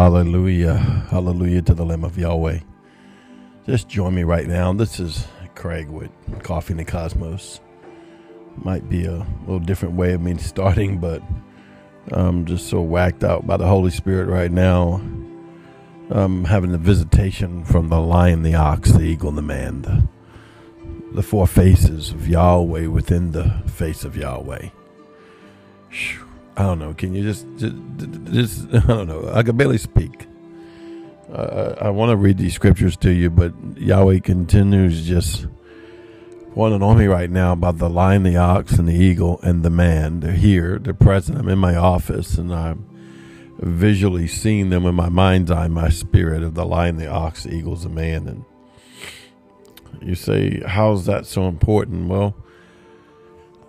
Hallelujah. Hallelujah to the Lamb of Yahweh. Just join me right now. This is Craig with Coffee in the Cosmos. Might be a little different way of me starting, but I'm just so whacked out by the Holy Spirit right now. I'm having a visitation from the lion, the ox, the eagle, and the man. The, the four faces of Yahweh within the face of Yahweh. I don't know. Can you just, just, just I don't know. I can barely speak. Uh, I want to read these scriptures to you, but Yahweh continues just wanting on me right now about the lion, the ox, and the eagle, and the man. They're here. They're present. I'm in my office, and I'm visually seeing them in my mind's eye, my spirit of the lion, the ox, the eagle's the man. And you say, how's that so important? Well,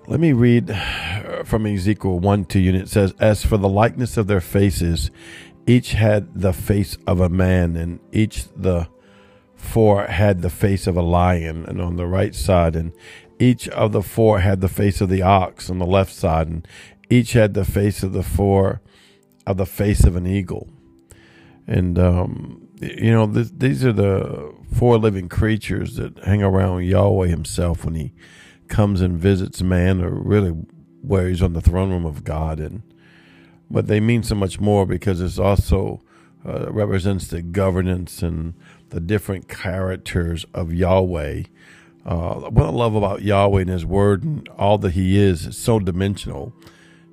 let me read from Ezekiel 1 2, and it says, As for the likeness of their faces, each had the face of a man, and each the four had the face of a lion, and on the right side, and each of the four had the face of the ox on the left side, and each had the face of the four of the face of an eagle. And, um, you know, these are the four living creatures that hang around Yahweh himself when he comes and visits man, or really where he's on the throne room of God. And but they mean so much more because it's also uh, represents the governance and the different characters of Yahweh. Uh, what I love about Yahweh and His Word and all that He is is so dimensional.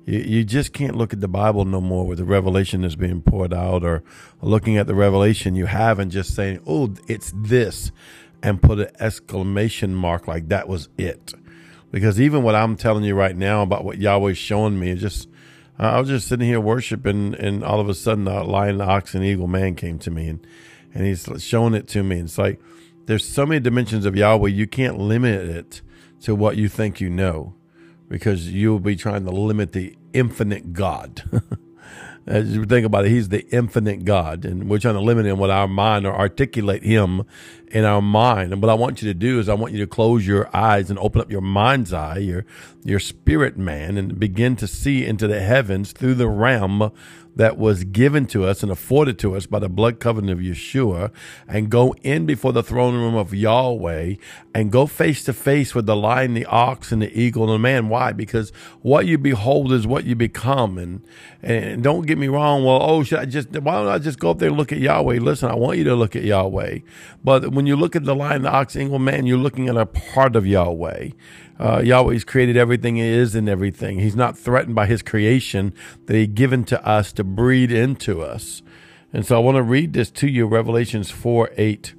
You, you just can't look at the Bible no more with the revelation that's being poured out, or looking at the revelation you have and just saying, "Oh, it's this," and put an exclamation mark like that was it. Because even what I'm telling you right now about what Yahweh's showing me, just uh, I was just sitting here worshiping, and all of a sudden, the lion, the ox, and eagle man came to me, and and he's showing it to me. And It's like there's so many dimensions of Yahweh, you can't limit it to what you think you know, because you'll be trying to limit the infinite God. As you think about it, He's the infinite God, and we're trying to limit Him with our mind or articulate Him in our mind. And what I want you to do is I want you to close your eyes and open up your mind's eye, your your spirit man, and begin to see into the heavens through the realm that was given to us and afforded to us by the blood covenant of Yeshua and go in before the throne room of Yahweh and go face to face with the lion, the ox, and the eagle and the man. Why? Because what you behold is what you become. And, and don't get me wrong. Well, oh, should I just, why don't I just go up there and look at Yahweh? Listen, I want you to look at Yahweh. But when you look at the lion, the ox, the eagle, man, you're looking at a part of Yahweh. Uh, Yahweh's created everything is and everything. He's not threatened by his creation that he given to us to breed into us. And so I want to read this to you, Revelations 4 8.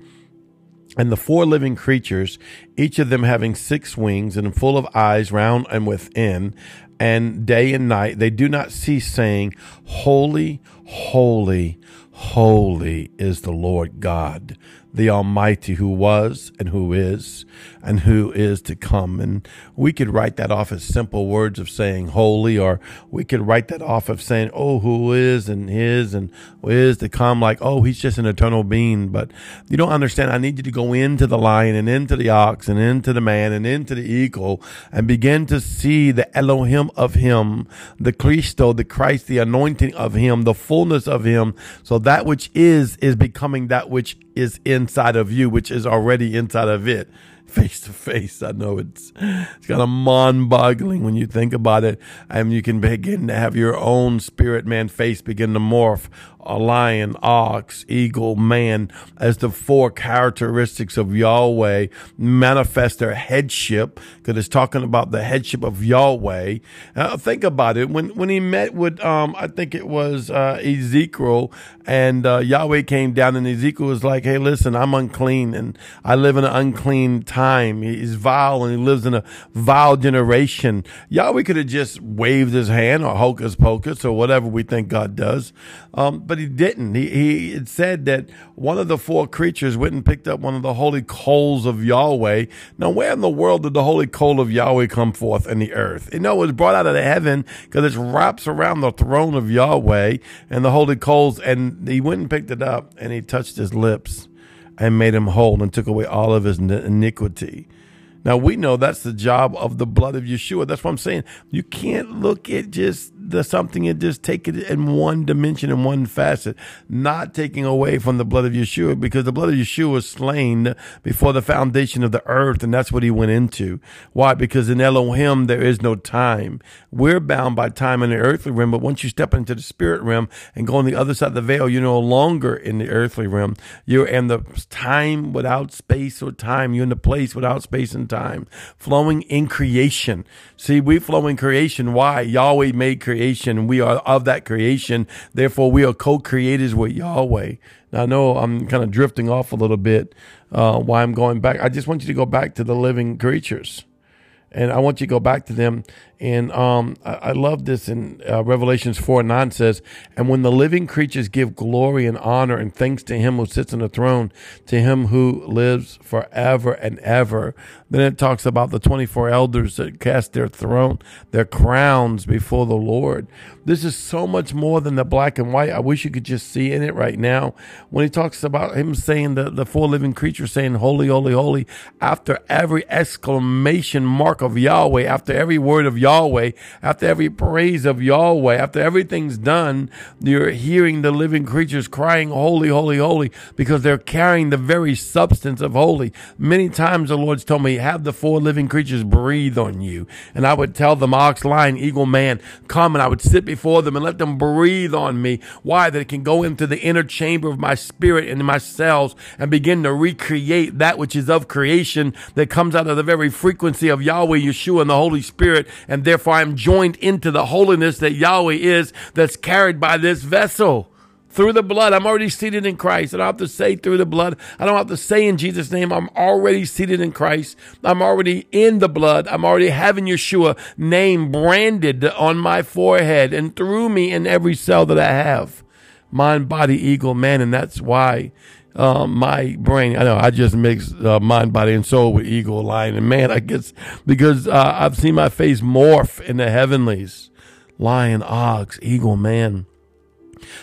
And the four living creatures, each of them having six wings and full of eyes round and within, and day and night, they do not cease saying, Holy, holy, holy is the Lord God, the Almighty, who was and who is and who is to come. And we could write that off as simple words of saying holy, or we could write that off of saying, oh, who is and is and is to come, like, oh, he's just an eternal being. But you don't understand. I need you to go into the lion and into the ox and into the man and into the eagle and begin to see the Elohim of him, the Christo, the Christ, the anointing of him, the fullness of him. So that which is, is becoming that which is inside of you, which is already inside of it face to face. I know it's it's kind of mind-boggling when you think about it, and you can begin to have your own spirit man face begin to morph a lion, ox, eagle, man, as the four characteristics of Yahweh manifest their headship, because it's talking about the headship of Yahweh. Uh, think about it. When when he met with, um, I think it was uh, Ezekiel, and uh, Yahweh came down, and Ezekiel was like, "Hey, listen, I'm unclean, and I live in an unclean time. He's vile, and he lives in a vile generation." Yahweh could have just waved his hand or hocus pocus or whatever we think God does. Um, but he didn't. He, he said that one of the four creatures went and picked up one of the holy coals of Yahweh. Now, where in the world did the holy coal of Yahweh come forth in the earth? You know, it was brought out of the heaven because it wraps around the throne of Yahweh and the holy coals. And he went and picked it up and he touched his lips and made him whole and took away all of his iniquity. Now we know that's the job of the blood of Yeshua. That's what I'm saying. You can't look at just the something and just take it in one dimension in one facet, not taking away from the blood of Yeshua because the blood of Yeshua was slain before the foundation of the earth, and that's what he went into. Why? Because in Elohim there is no time. We're bound by time in the earthly realm, but once you step into the spirit realm and go on the other side of the veil, you're no longer in the earthly realm. You're in the time without space or time. You're in the place without space and time, flowing in creation. See, we flow in creation. Why? Yahweh made creation. We are of that creation. Therefore, we are co-creators with Yahweh. Now, I know I'm kind of drifting off a little bit. Uh, why I'm going back? I just want you to go back to the living creatures and I want you to go back to them. And um, I, I, love this in uh, Revelations 4 and 9 says, And when the living creatures give glory and honor and thanks to him who sits on the throne, to him who lives forever and ever. Then it talks about the 24 elders that cast their throne, their crowns before the Lord. This is so much more than the black and white. I wish you could just see in it right now. When he talks about him saying the, the four living creatures saying, Holy, holy, holy, after every exclamation mark of Yahweh, after every word of Yahweh, after every praise of Yahweh, after everything's done, you're hearing the living creatures crying, Holy, holy, holy, because they're carrying the very substance of holy. Many times the Lord's told me, have the four living creatures breathe on you. And I would tell them, ox, lion, eagle, man, come and I would sit before them and let them breathe on me. Why? That it can go into the inner chamber of my spirit and my cells and begin to recreate that which is of creation that comes out of the very frequency of Yahweh, Yeshua, and the Holy Spirit. And therefore I'm joined into the holiness that Yahweh is that's carried by this vessel through the blood. I'm already seated in Christ. I don't have to say through the blood. I don't have to say in Jesus' name. I'm already seated in Christ. I'm already in the blood. I'm already having Yeshua name branded on my forehead and through me in every cell that I have. Mind, body, eagle, man. And that's why uh, my brain. I know I just mix uh, mind, body, and soul with eagle, lion, and man. I guess because uh, I've seen my face morph in the heavenlies. Lion, ox, eagle, man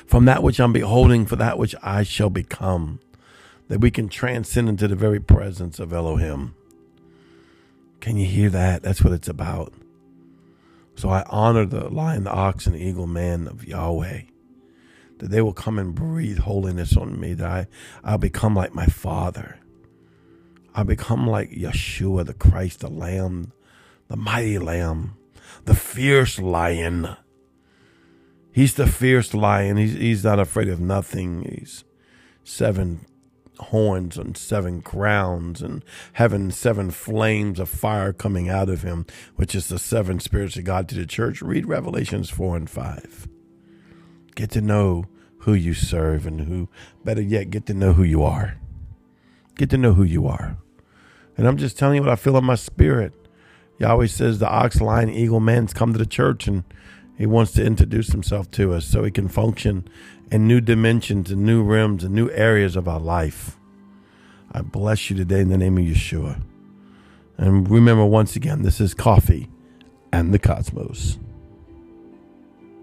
from that which I'm beholding for that which I shall become, that we can transcend into the very presence of Elohim. Can you hear that? That's what it's about. So I honor the lion, the ox, and the eagle man of Yahweh. That they will come and breathe holiness on me, that I, I'll become like my Father. I become like Yeshua, the Christ, the Lamb, the mighty Lamb, the fierce lion He's the fierce lion. He's, he's not afraid of nothing. He's seven horns and seven crowns and having seven flames of fire coming out of him, which is the seven spirits of God to the church. Read Revelations 4 and 5. Get to know who you serve and who, better yet, get to know who you are. Get to know who you are. And I'm just telling you what I feel in my spirit. Yahweh says the ox, lion, eagle, man's come to the church and he wants to introduce himself to us so he can function in new dimensions and new realms and new areas of our life. I bless you today in the name of Yeshua. And remember, once again, this is Coffee and the Cosmos.